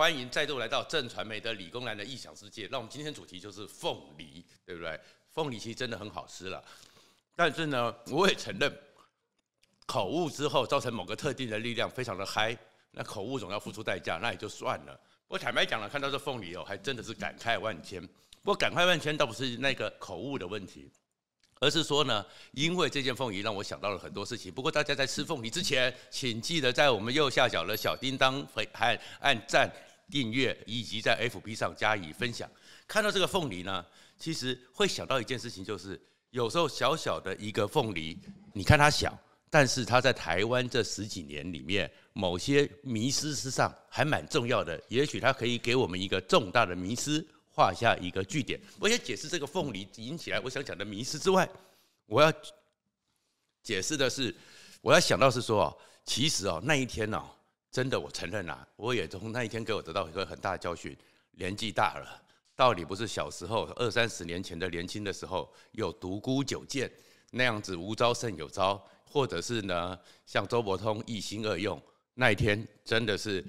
欢迎再度来到正传媒的理工男的异想世界。那我们今天主题就是凤梨，对不对？凤梨其实真的很好吃了，但是呢，我也承认口误之后造成某个特定的力量非常的嗨，那口误总要付出代价，那也就算了。不过坦白讲了，看到这凤梨哦，还真的是感慨万千。不过感慨万千倒不是那个口误的问题。而是说呢，因为这件凤梨让我想到了很多事情。不过大家在吃凤梨之前，请记得在我们右下角的小叮当还按赞、订阅，以及在 FB 上加以分享。看到这个凤梨呢，其实会想到一件事情，就是有时候小小的一个凤梨，你看它小，但是它在台湾这十几年里面，某些迷失之上还蛮重要的。也许它可以给我们一个重大的迷失。画下一个句点。我先解释这个凤梨引起来我想讲的迷失之外，我要解释的是，我要想到是说哦，其实哦那一天哦，真的我承认啊，我也从那一天给我得到一个很大的教训。年纪大了，到底不是小时候二三十年前的年轻的时候有独孤九剑那样子无招胜有招，或者是呢像周伯通一心二用，那一天真的是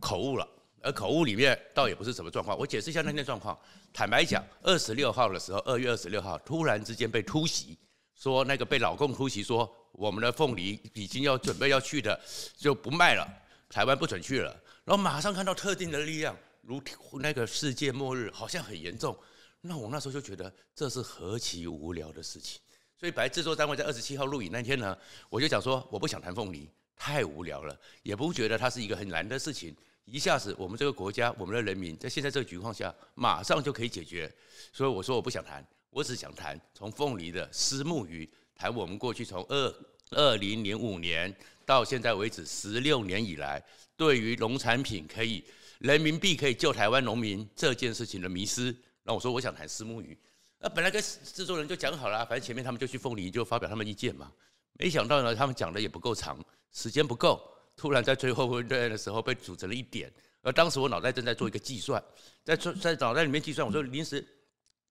口误了。而口误里面倒也不是什么状况，我解释一下那天状况。坦白讲，二十六号的时候，二月二十六号突然之间被突袭，说那个被老公突袭，说我们的凤梨已经要准备要去的就不卖了，台湾不准去了。然后马上看到特定的力量，如那个世界末日，好像很严重。那我那时候就觉得这是何其无聊的事情。所以本来制作单位在二十七号录影那天呢，我就讲说我不想谈凤梨，太无聊了，也不觉得它是一个很难的事情。一下子，我们这个国家，我们的人民在现在这个情况下，马上就可以解决。所以我说我不想谈，我只想谈从凤梨的虱目鱼谈我们过去从二二零零五年到现在为止十六年以来，对于农产品可以人民币可以救台湾农民这件事情的迷失。那我说我想谈虱目鱼，那本来跟制作人就讲好了，反正前面他们就去凤梨就发表他们意见嘛。没想到呢，他们讲的也不够长，时间不够。突然在最后问对的时候被组成了一点，而当时我脑袋正在做一个计算，在在脑袋里面计算，我说临时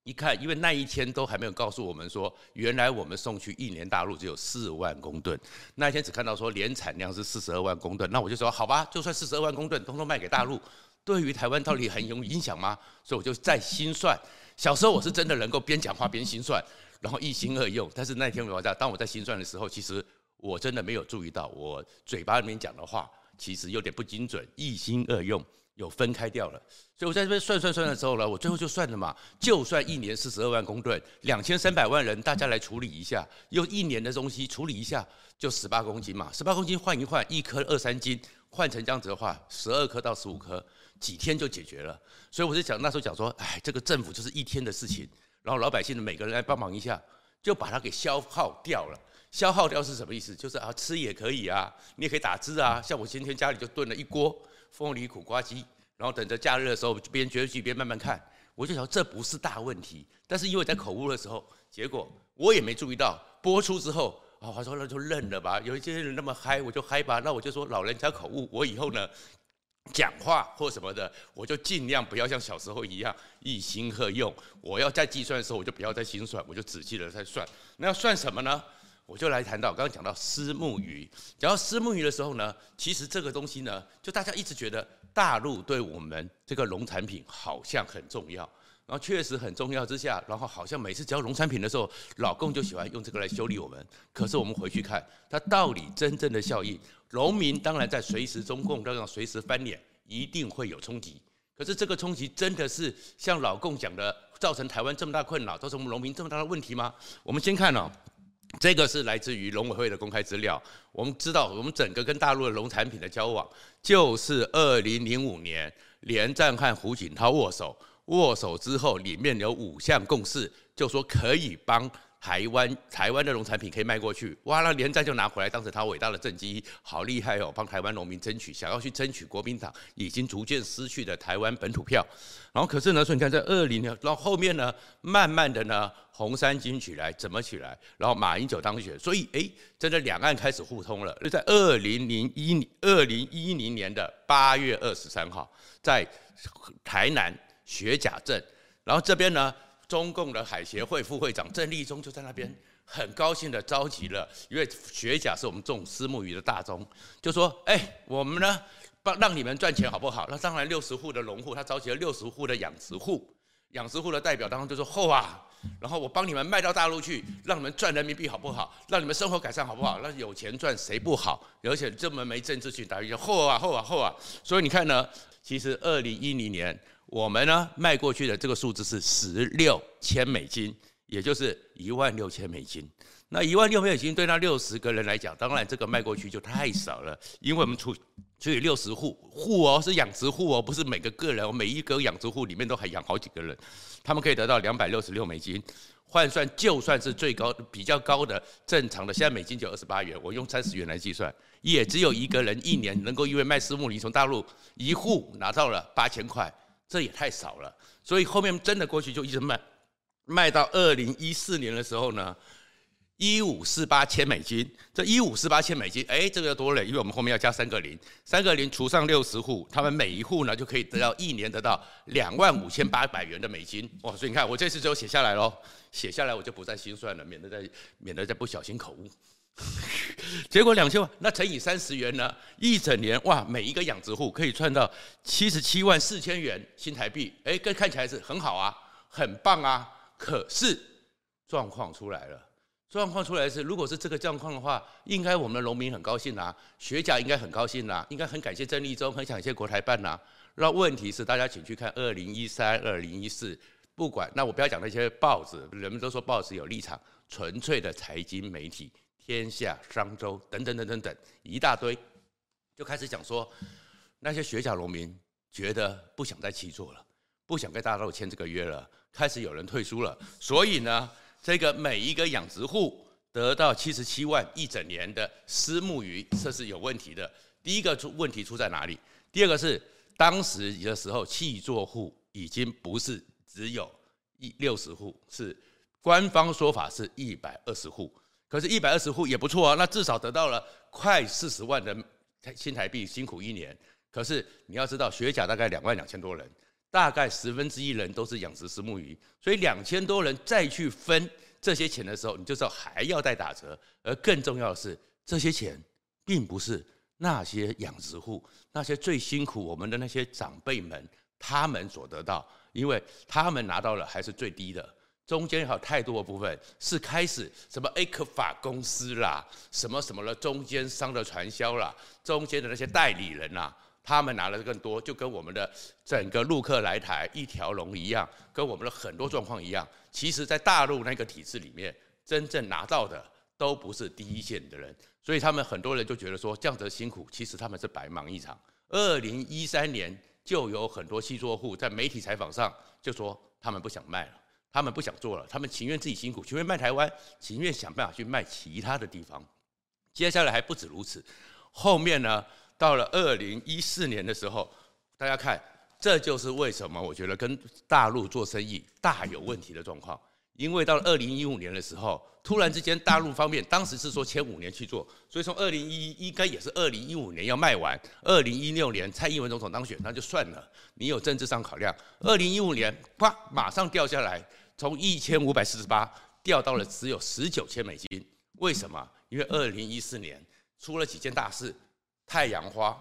一看，因为那一天都还没有告诉我们说，原来我们送去一年大陆只有四万公吨，那一天只看到说年产量是四十二万公吨，那我就说好吧，就算四十二万公吨，通通卖给大陆，对于台湾到底很有影响吗？所以我就再心算。小时候我是真的能够边讲话边心算，然后一心二用，但是那天我在当我在心算的时候，其实。我真的没有注意到，我嘴巴里面讲的话其实有点不精准，一心二用，有分开掉了。所以我在这边算算算的时候呢，我最后就算了嘛，就算一年四十二万公吨，两千三百万人，大家来处理一下，用一年的东西处理一下，就十八公斤嘛，十八公斤换一换，一颗二三斤，换成这样子的话，十二颗到十五颗，几天就解决了。所以我就讲那时候讲说，哎，这个政府就是一天的事情，然后老百姓的每个人来帮忙一下，就把它给消耗掉了。消耗掉是什么意思？就是啊，吃也可以啊，你也可以打汁啊。像我今天家里就炖了一锅凤梨苦瓜鸡，然后等着假日的时候边追剧边慢慢看。我就想这不是大问题，但是因为在口误的时候，结果我也没注意到。播出之后啊，我说那就认了吧。有一些人那么嗨，我就嗨吧。那我就说老人家口误，我以后呢讲话或什么的，我就尽量不要像小时候一样一心二用。我要在计算的时候，我就不要再心算，我就仔细的在算。那要算什么呢？我就来谈到刚刚讲到虱目鱼，讲到虱目鱼的时候呢，其实这个东西呢，就大家一直觉得大陆对我们这个农产品好像很重要，然后确实很重要之下，然后好像每次只要农产品的时候，老共就喜欢用这个来修理我们。可是我们回去看它到底真正的效应，农民当然在随时中共这样随时翻脸，一定会有冲击。可是这个冲击真的是像老共讲的，造成台湾这么大困扰，造成我们农民这么大的问题吗？我们先看哦。这个是来自于农委会的公开资料。我们知道，我们整个跟大陆的农产品的交往，就是二零零五年连战和胡锦涛握手，握手之后里面有五项共识，就说可以帮。台湾台湾的农产品可以卖过去，哇！那连战就拿回来当成他伟大的政绩，好厉害哦！帮台湾农民争取，想要去争取国民党已经逐渐失去的台湾本土票。然后可是呢，说你看在二零年，然后后面呢，慢慢的呢，红三军起来，怎么起来？然后马英九当选，所以哎，真的两岸开始互通了。就在二零零一二零一零年的八月二十三号，在台南学甲镇，然后这边呢。中共的海协会副会长郑立忠就在那边，很高兴的召集了，因为学甲是我们种虱目鱼的大宗，就说：哎，我们呢帮让你们赚钱好不好？那当然，六十户的农户他召集了六十户的养殖户，养殖户的代表当中就说：后啊，然后我帮你们卖到大陆去，让你们赚人民币好不好？让你们生活改善好不好？那有钱赚谁不好？而且这么没政治性打一下后啊后啊后啊！所以你看呢，其实二零一零年我们呢卖过去的这个数字是十六千美金，也就是一万六千美金。那一万六千美金对那六十个人来讲，当然这个卖过去就太少了，因为我们除除以六十户户哦，是养殖户哦，不是每个个人，每一个养殖户里面都还养好几个人，他们可以得到两百六十六美金，换算就算是最高比较高的正常的，现在美金就二十八元，我用三十元来计算，也只有一个人一年能够因为卖虱目鱼从大陆一户拿到了八千块，这也太少了，所以后面真的过去就一直卖，卖到二零一四年的时候呢。一五四八千美金，这一五四八千美金，哎，这个多了，因为我们后面要加三个零，三个零除上六十户，他们每一户呢就可以得到一年得到两万五千八百元的美金，哇！所以你看，我这次就写下来喽，写下来我就不再心算了，免得再免得再不小心口误。结果两千万，那乘以三十元呢，一整年哇，每一个养殖户可以赚到七十七万四千元新台币，哎，跟看起来是很好啊，很棒啊，可是状况出来了。状况出来是，如果是这个状况的话，应该我们的农民很高兴呐，学甲应该很高兴呐，应该很感谢郑立忠，很感谢国台办呐。那问题是，大家请去看二零一三、二零一四，不管那我不要讲那些报纸，人们都说报纸有立场，纯粹的财经媒体，天下、商周等等等等等一大堆，就开始讲说，那些学甲农民觉得不想再契作了，不想跟大陆签这个约了，开始有人退出了，所以呢。这个每一个养殖户得到七十七万一整年的私募鱼，这是有问题的。第一个出问题出在哪里？第二个是当时的时候，弃作户已经不是只有一六十户，是官方说法是一百二十户。可是，一百二十户也不错啊，那至少得到了快四十万的新台币，辛苦一年。可是你要知道，学甲大概两万两千多人。大概十分之一人都是养殖石目鱼，所以两千多人再去分这些钱的时候，你就知道还要再打折。而更重要的是，这些钱并不是那些养殖户、那些最辛苦我们的那些长辈们他们所得到，因为他们拿到了还是最低的。中间有太多的部分是开始什么 A 克法公司啦，什么什么的中间商的传销啦，中间的那些代理人呐。他们拿的更多，就跟我们的整个陆客来台一条龙一样，跟我们的很多状况一样。其实，在大陆那个体制里面，真正拿到的都不是第一线的人，所以他们很多人就觉得说，这样子辛苦，其实他们是白忙一场。二零一三年就有很多契作户在媒体采访上就说，他们不想卖了，他们不想做了，他们情愿自己辛苦，情愿卖台湾，情愿想办法去卖其他的地方。接下来还不止如此，后面呢？到了二零一四年的时候，大家看，这就是为什么我觉得跟大陆做生意大有问题的状况。因为到了二零一五年的时候，突然之间大陆方面当时是说签五年去做，所以从二零一一应该也是二零一五年要卖完。二零一六年蔡英文总统当选，那就算了，你有政治上考量。二零一五年啪，马上掉下来，从一千五百四十八掉到了只有十九千美金。为什么？因为二零一四年出了几件大事。太阳花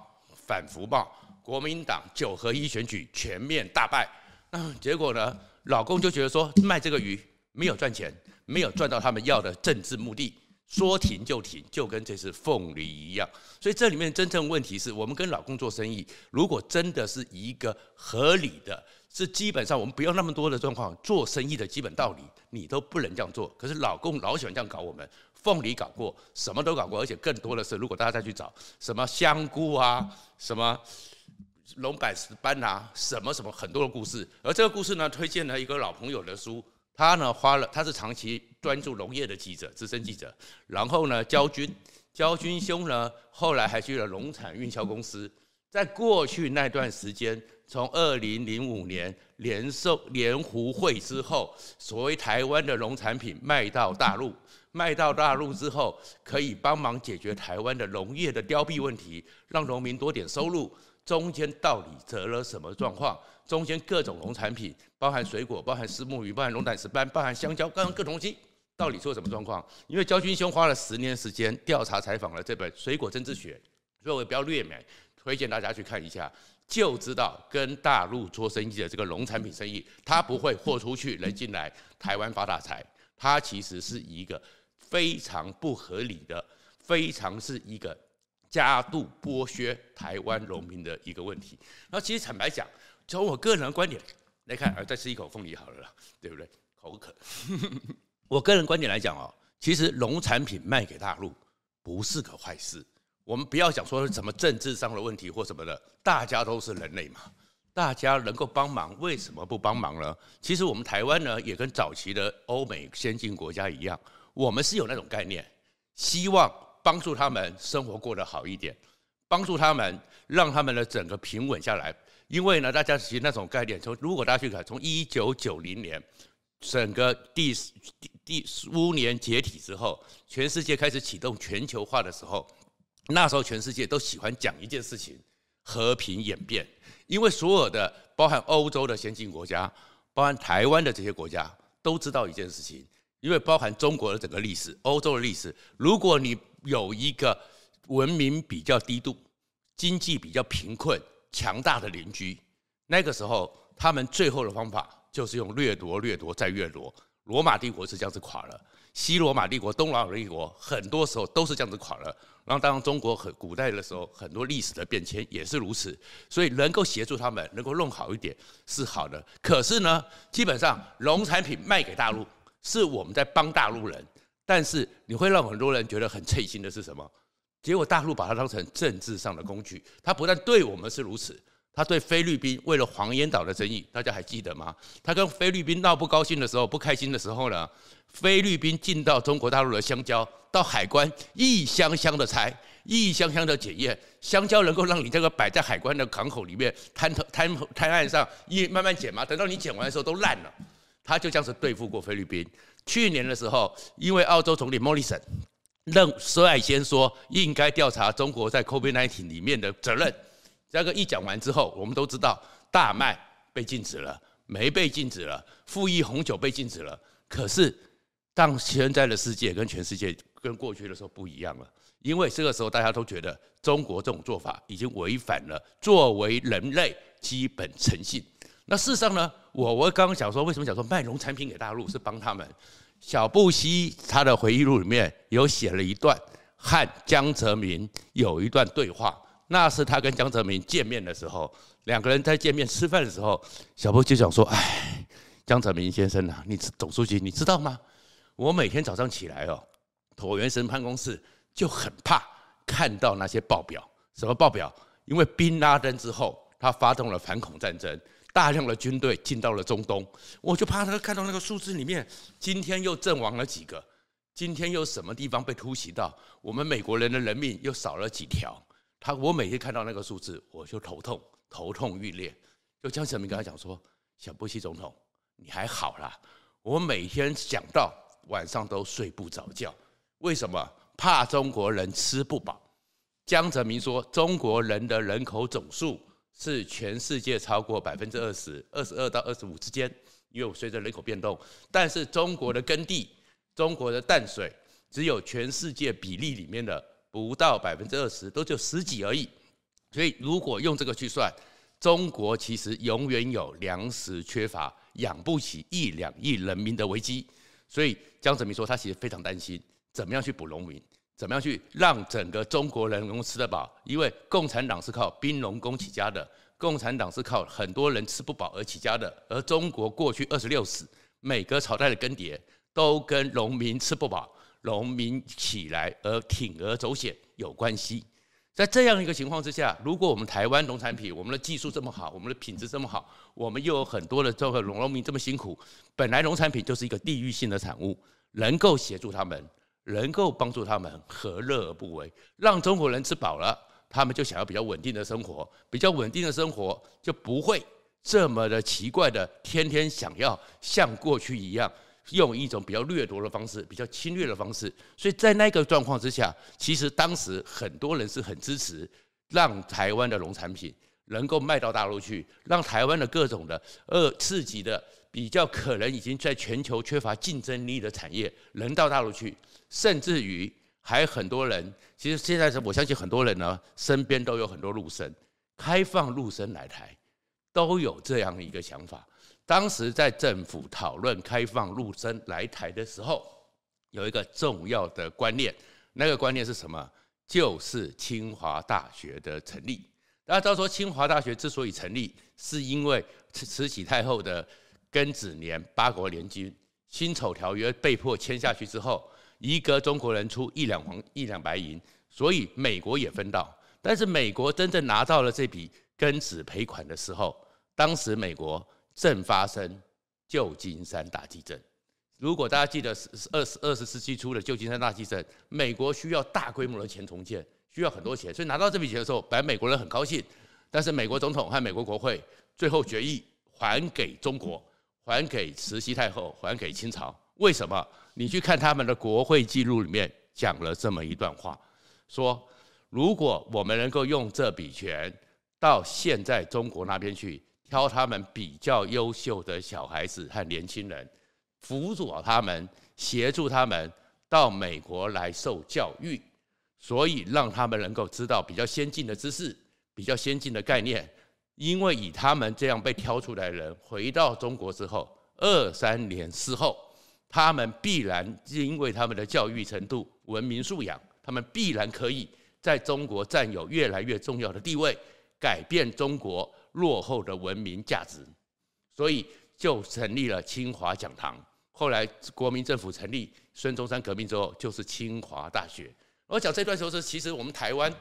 反福报，国民党九合一选举全面大败，那，结果呢，老公就觉得说卖这个鱼没有赚钱，没有赚到他们要的政治目的，说停就停，就跟这次凤梨一样。所以这里面真正问题是我们跟老公做生意，如果真的是一个合理的，是基本上我们不要那么多的状况，做生意的基本道理，你都不能这样做。可是老公老喜欢这样搞我们。凤梨搞过，什么都搞过，而且更多的是，如果大家再去找什么香菇啊，什么龙板石斑啊，什么什么很多的故事。而这个故事呢，推荐了一个老朋友的书，他呢花了，他是长期专注农业的记者，资深记者。然后呢，焦军，焦军兄呢，后来还去了农产运销公司。在过去那段时间，从二零零五年联售联湖会之后，所谓台湾的农产品卖到大陆。卖到大陆之后，可以帮忙解决台湾的农业的凋敝问题，让农民多点收入。中间到底得了什么状况？中间各种农产品，包含水果，包含虱目鱼，包含龙胆石斑，包含香蕉，各种各种东西，到底出了什么状况？因为焦军兄花了十年时间调查采访了这本《水果政治学》，所以我也不要略美。推荐大家去看一下，就知道跟大陆做生意的这个农产品生意，它不会货出去，人进来，台湾发大财。它其实是一个非常不合理的，非常是一个加度剥削台湾农民的一个问题。那其实坦白讲，从我个人的观点来看，啊，再吃一口凤梨好了啦，对不对？口渴。我个人观点来讲哦，其实农产品卖给大陆不是个坏事。我们不要讲说什么政治上的问题或什么的，大家都是人类嘛，大家能够帮忙，为什么不帮忙呢？其实我们台湾呢，也跟早期的欧美先进国家一样，我们是有那种概念，希望帮助他们生活过得好一点，帮助他们让他们的整个平稳下来。因为呢，大家其实那种概念，从如果大家去看，从一九九零年整个第第第苏联解体之后，全世界开始启动全球化的时候。那时候全世界都喜欢讲一件事情：和平演变。因为所有的包含欧洲的先进国家，包含台湾的这些国家，都知道一件事情。因为包含中国的整个历史、欧洲的历史，如果你有一个文明比较低度、经济比较贫困、强大的邻居，那个时候他们最后的方法就是用掠夺、掠夺再掠夺。罗马帝国是这样子垮了。西罗马帝国、东罗马帝国，很多时候都是这样子垮了。然后，当中国很古代的时候，很多历史的变迁也是如此。所以，能够协助他们，能够弄好一点是好的。可是呢，基本上农产品卖给大陆，是我们在帮大陆人。但是，你会让很多人觉得很刺心的是什么？结果大陆把它当成政治上的工具。它不但对我们是如此。他对菲律宾为了黄岩岛的争议，大家还记得吗？他跟菲律宾闹不高兴的时候、不开心的时候呢，菲律宾进到中国大陆的香蕉，到海关一箱箱的拆，一箱箱的检验，香蕉能够让你这个摆在海关的港口里面摊头摊摊岸上一慢慢捡吗？等到你捡完的时候都烂了。他就这样子对付过菲律宾。去年的时候，因为澳洲总理莫里森认率先说应该调查中国在 COVID-19 里面的责任。这个一讲完之后，我们都知道大麦被禁止了，煤被禁止了，富益红酒被禁止了。可是，当现在的世界跟全世界跟过去的时候不一样了，因为这个时候大家都觉得中国这种做法已经违反了作为人类基本诚信。那事实上呢，我我刚刚讲说，为什么讲说卖农产品给大陆是帮他们？小布希他的回忆录里面有写了一段和江泽民有一段对话。那是他跟江泽民见面的时候，两个人在见面吃饭的时候，小布就想说：“哎，江泽民先生呐，你总书记，你知道吗？我每天早上起来哦，椭圆神办公室就很怕看到那些报表，什么报表？因为宾拉登之后，他发动了反恐战争，大量的军队进到了中东，我就怕他看到那个数字里面，今天又阵亡了几个，今天又什么地方被突袭到，我们美国人的人命又少了几条。”他我每天看到那个数字，我就头痛，头痛欲裂。就江泽民跟他讲说：“小布希总统，你还好啦？我每天想到晚上都睡不着觉，为什么？怕中国人吃不饱。”江泽民说：“中国人的人口总数是全世界超过百分之二十，二十二到二十五之间，因为随着人口变动。但是中国的耕地，中国的淡水，只有全世界比例里面的。”不到百分之二十，都就十几而已。所以如果用这个去算，中国其实永远有粮食缺乏、养不起一两亿人民的危机。所以江泽民说，他其实非常担心，怎么样去补农民，怎么样去让整个中国人能够吃得饱。因为共产党是靠兵农工起家的，共产党是靠很多人吃不饱而起家的。而中国过去二十六史，每个朝代的更迭都跟农民吃不饱。农民起来而铤而走险有关系，在这样一个情况之下，如果我们台湾农产品，我们的技术这么好，我们的品质这么好，我们又有很多的这个农农民这么辛苦，本来农产品就是一个地域性的产物，能够协助他们，能够帮助他们，何乐而不为？让中国人吃饱了，他们就想要比较稳定的生活，比较稳定的生活就不会这么的奇怪的天天想要像过去一样。用一种比较掠夺的方式，比较侵略的方式，所以在那个状况之下，其实当时很多人是很支持让台湾的农产品能够卖到大陆去，让台湾的各种的呃刺激的比较可能已经在全球缺乏竞争力的产业能到大陆去，甚至于还很多人，其实现在是我相信很多人呢，身边都有很多陆生，开放陆生来台，都有这样一个想法。当时在政府讨论开放陆生来台的时候，有一个重要的观念，那个观念是什么？就是清华大学的成立。大家知道说，清华大学之所以成立，是因为慈禧太后的庚子年八国联军辛丑条约被迫签下去之后，一个中国人出一两黄一两白银，所以美国也分到。但是美国真正拿到了这笔庚子赔款的时候，当时美国正发生旧金山大地震。如果大家记得二十二十世纪初的旧金山大地震，美国需要大规模的钱重建，需要很多钱，所以拿到这笔钱的时候，本来美国人很高兴，但是美国总统和美国国会最后决议还给中国，还给慈禧太后，还给清朝。为什么？你去看他们的国会记录里面讲了这么一段话，说如果我们能够用这笔钱到现在中国那边去挑他们比较优秀的小孩子和年轻人。辅佐他们，协助他们到美国来受教育，所以让他们能够知道比较先进的知识、比较先进的概念。因为以他们这样被挑出来的人回到中国之后，二三年之后，他们必然因为他们的教育程度、文明素养，他们必然可以在中国占有越来越重要的地位，改变中国落后的文明价值。所以就成立了清华讲堂。后来国民政府成立，孙中山革命之后就是清华大学。我讲这段时候是，其实我们台湾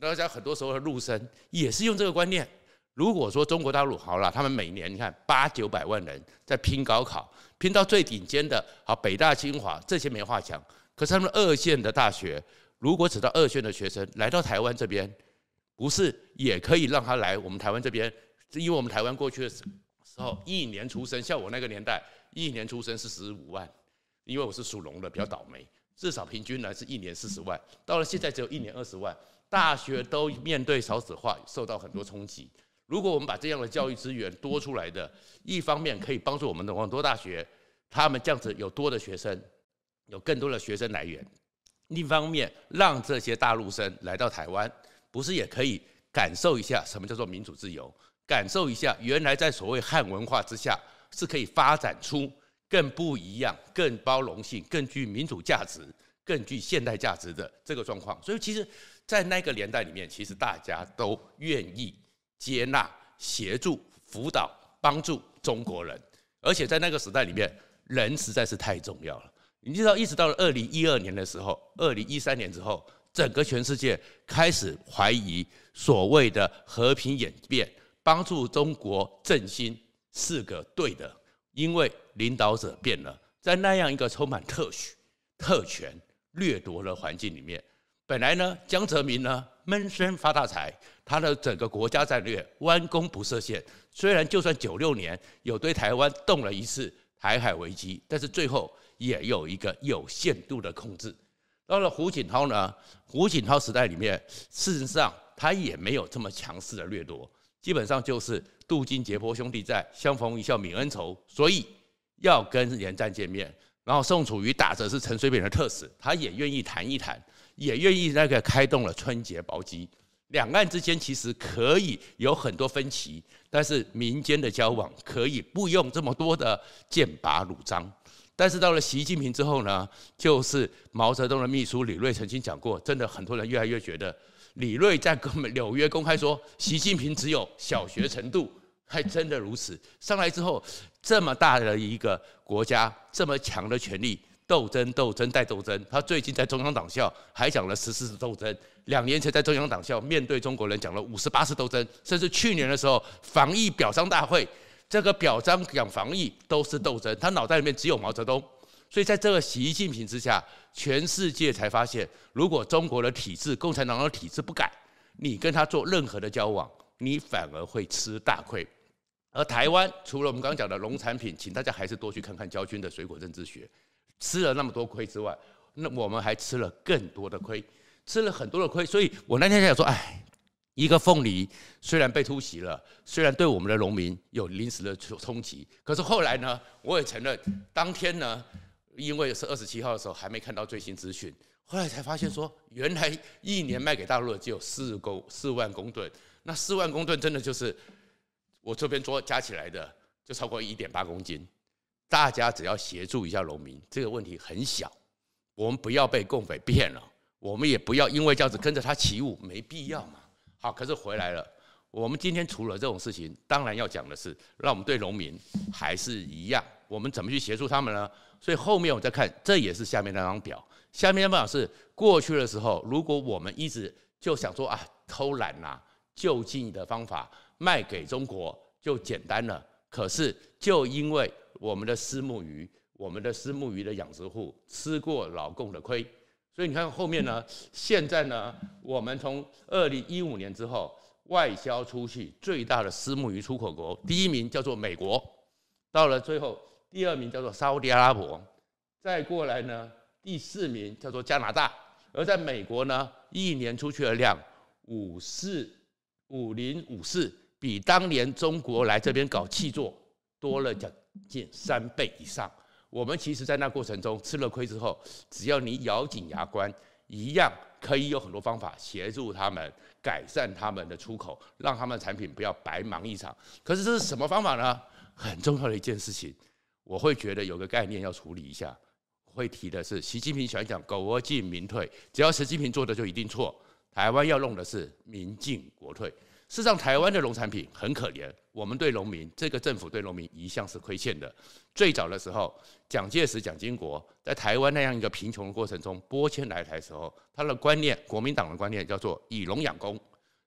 大家很多时候的陆生也是用这个观念。如果说中国大陆好了，他们每年你看八九百万人在拼高考，拼到最顶尖的，好北大清华这些没话讲。可是他们二线的大学，如果只到二线的学生来到台湾这边，不是也可以让他来我们台湾这边？因为我们台湾过去的时候，一年出生，像我那个年代。一年出生是十五万，因为我是属龙的，比较倒霉。至少平均来是一年四十万，到了现在只有一年二十万。大学都面对少子化，受到很多冲击。如果我们把这样的教育资源多出来的，一方面可以帮助我们的很多大学，他们这样子有多的学生，有更多的学生来源；另一方面，让这些大陆生来到台湾，不是也可以感受一下什么叫做民主自由，感受一下原来在所谓汉文化之下。是可以发展出更不一样、更包容性、更具民主价值、更具现代价值的这个状况。所以，其实，在那个年代里面，其实大家都愿意接纳、协助、辅导、帮助中国人。而且，在那个时代里面，人实在是太重要了。你知道，一直到了二零一二年的时候，二零一三年之后，整个全世界开始怀疑所谓的和平演变，帮助中国振兴。是个对的，因为领导者变了，在那样一个充满特许、特权、掠夺的环境里面，本来呢，江泽民呢闷声发大财，他的整个国家战略弯弓不射线。虽然就算九六年有对台湾动了一次台海危机，但是最后也有一个有限度的控制。到了胡锦涛呢，胡锦涛时代里面，事实上他也没有这么强势的掠夺。基本上就是渡尽劫波兄弟在，相逢一笑泯恩仇，所以要跟连战见面。然后宋楚瑜打着是陈水扁的特使，他也愿意谈一谈，也愿意那个开动了春节包机。两岸之间其实可以有很多分歧，但是民间的交往可以不用这么多的剑拔弩张。但是到了习近平之后呢，就是毛泽东的秘书李锐曾经讲过，真的很多人越来越觉得。李锐在跟我们纽约公开说，习近平只有小学程度，还真的如此。上来之后，这么大的一个国家，这么强的权力，斗争、斗争再斗争。他最近在中央党校还讲了十四次斗争，两年前在中央党校面对中国人讲了五十八次斗争，甚至去年的时候防疫表彰大会，这个表彰讲防疫都是斗争。他脑袋里面只有毛泽东。所以在这个习近平之下，全世界才发现，如果中国的体制、共产党的体制不改，你跟他做任何的交往，你反而会吃大亏。而台湾除了我们刚刚讲的农产品，请大家还是多去看看焦军的《水果政治学》，吃了那么多亏之外，那我们还吃了更多的亏，吃了很多的亏。所以我那天想说，哎，一个凤梨虽然被突袭了，虽然对我们的农民有临时的冲击，可是后来呢，我也承认，当天呢。因为是二十七号的时候还没看到最新资讯，后来才发现说，原来一年卖给大陆的只有四公四万公吨，那四万公吨真的就是我这边做加起来的，就超过一点八公斤。大家只要协助一下农民，这个问题很小。我们不要被共匪骗了，我们也不要因为这样子跟着他起舞，没必要嘛。好，可是回来了，我们今天除了这种事情，当然要讲的是，让我们对农民还是一样，我们怎么去协助他们呢？所以后面我再看，这也是下面那张表。下面那张表是过去的时候，如果我们一直就想说啊，偷懒呐、啊，就近的方法卖给中国就简单了。可是就因为我们的私募鱼，我们的私募鱼的养殖户吃过老共的亏，所以你看后面呢，现在呢，我们从二零一五年之后，外销出去最大的私募鱼出口国，第一名叫做美国，到了最后第二名叫做沙乌地阿拉伯，再过来呢，第四名叫做加拿大，而在美国呢，一年出去的量五四五零五四，比当年中国来这边搞气作多了将近三倍以上。我们其实，在那过程中吃了亏之后，只要你咬紧牙关，一样可以有很多方法协助他们改善他们的出口，让他们的产品不要白忙一场。可是这是什么方法呢？很重要的一件事情，我会觉得有个概念要处理一下。会提的是，习近平喜欢讲“国进民退”，只要习近平做的就一定错。台湾要弄的是“民进国退”。事实上，台湾的农产品很可怜。我们对农民，这个政府对农民一向是亏欠的。最早的时候，蒋介石、蒋经国在台湾那样一个贫穷的过程中拨迁来台的时候，他的观念，国民党的观念叫做以农养工。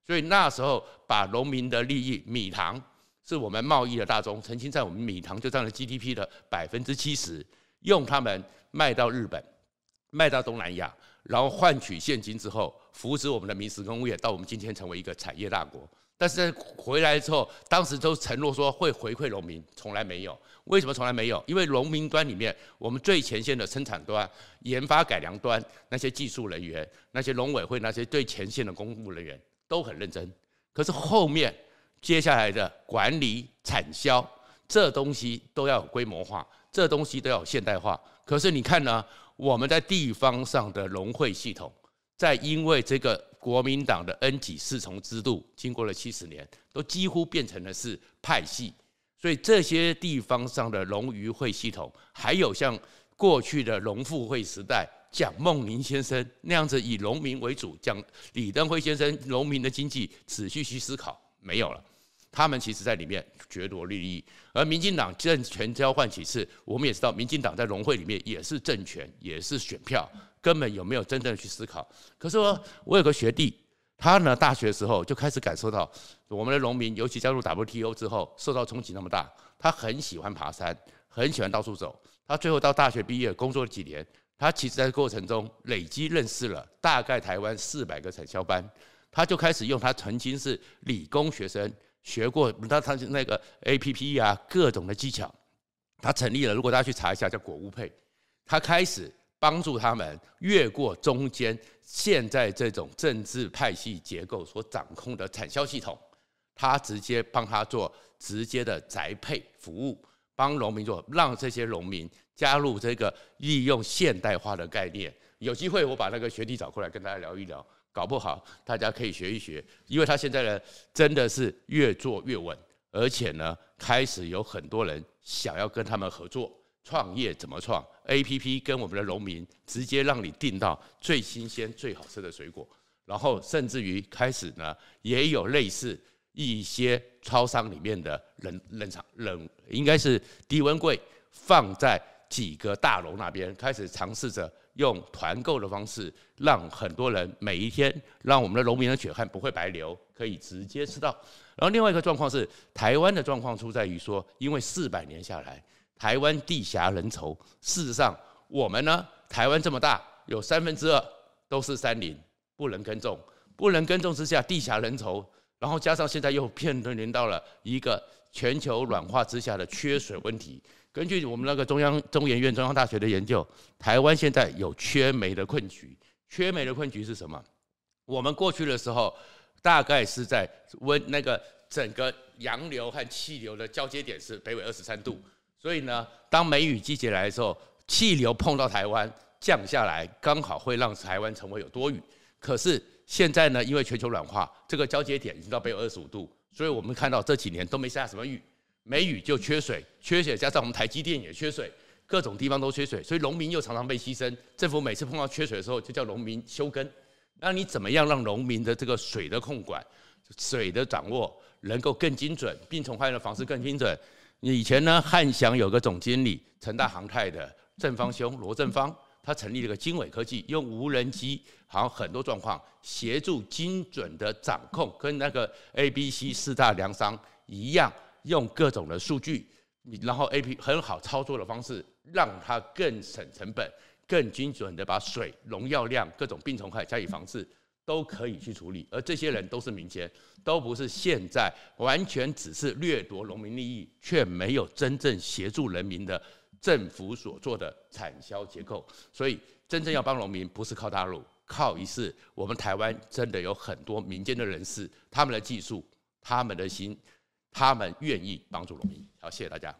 所以那时候把农民的利益，米糖是我们贸易的大宗，曾经在我们米糖就占了 GDP 的百分之七十，用他们卖到日本，卖到东南亚，然后换取现金之后，扶持我们的民营工业，到我们今天成为一个产业大国。但是在回来之后，当时都承诺说会回馈农民，从来没有。为什么从来没有？因为农民端里面，我们最前线的生产端、研发改良端那些技术人员、那些农委会那些最前线的公务人员都很认真。可是后面接下来的管理、产销这东西都要有规模化，这东西都要有现代化。可是你看呢？我们在地方上的农会系统，在因为这个。国民党的 N 级四重制度，经过了七十年，都几乎变成了是派系。所以这些地方上的农渔会系统，还有像过去的农复会时代，蒋梦麟先生那样子以农民为主，讲李登辉先生农民的经济仔细去思考，没有了。他们其实在里面掠夺利益，而民进党政权交换其次，我们也知道，民进党在农会里面也是政权，也是选票。根本有没有真正的去思考？可是我我有个学弟，他呢大学的时候就开始感受到我们的农民，尤其加入 WTO 之后，受到冲击那么大。他很喜欢爬山，很喜欢到处走。他最后到大学毕业，工作了几年，他其实在过程中累积认识了大概台湾四百个产销班。他就开始用他曾经是理工学生学过他他那个 APP 啊各种的技巧，他成立了。如果大家去查一下，叫果物配，他开始。帮助他们越过中间现在这种政治派系结构所掌控的产销系统，他直接帮他做直接的宅配服务，帮农民做，让这些农民加入这个利用现代化的概念。有机会我把那个学弟找过来跟大家聊一聊，搞不好大家可以学一学，因为他现在呢真的是越做越稳，而且呢开始有很多人想要跟他们合作。创业怎么创？APP 跟我们的农民直接让你订到最新鲜、最好吃的水果，然后甚至于开始呢，也有类似一些超商里面的冷冷藏冷，应该是低温柜，放在几个大楼那边，开始尝试着用团购的方式，让很多人每一天，让我们的农民的血汗不会白流，可以直接吃到。然后另外一个状况是，台湾的状况出在于说，因为四百年下来。台湾地狭人稠，事实上，我们呢，台湾这么大，有三分之二都是山林，不能耕种，不能耕种之下，地狭人稠，然后加上现在又 面临到了一个全球暖化之下的缺水问题。根据我们那个中央中研院中央大学的研究，台湾现在有缺煤的困局。缺煤的困局是什么？我们过去的时候，大概是在温那个整个洋流和气流的交接点是北纬二十三度。所以呢，当梅雨季节来的时候，气流碰到台湾，降下来，刚好会让台湾成为有多雨。可是现在呢，因为全球暖化，这个交接点已经到北纬二十五度，所以我们看到这几年都没下什么雨，没雨就缺水，缺水加上我们台积电也缺水，各种地方都缺水，所以农民又常常被牺牲。政府每次碰到缺水的时候，就叫农民休耕。那你怎么样让农民的这个水的控管、水的掌握能够更精准，病虫害的方式更精准？以前呢，汉翔有个总经理，成大航太的正方兄罗正方，他成立了个经纬科技，用无人机，好像很多状况协助精准的掌控，跟那个 A、B、C 四大粮商一样，用各种的数据，然后 A、P 很好操作的方式，让它更省成本。更精准的把水、农药量、各种病虫害加以防治，都可以去处理。而这些人都是民间，都不是现在完全只是掠夺农民利益，却没有真正协助人民的政府所做的产销结构。所以，真正要帮农民，不是靠大陆，靠一次我们台湾真的有很多民间的人士，他们的技术、他们的心，他们愿意帮助农民。好，谢谢大家。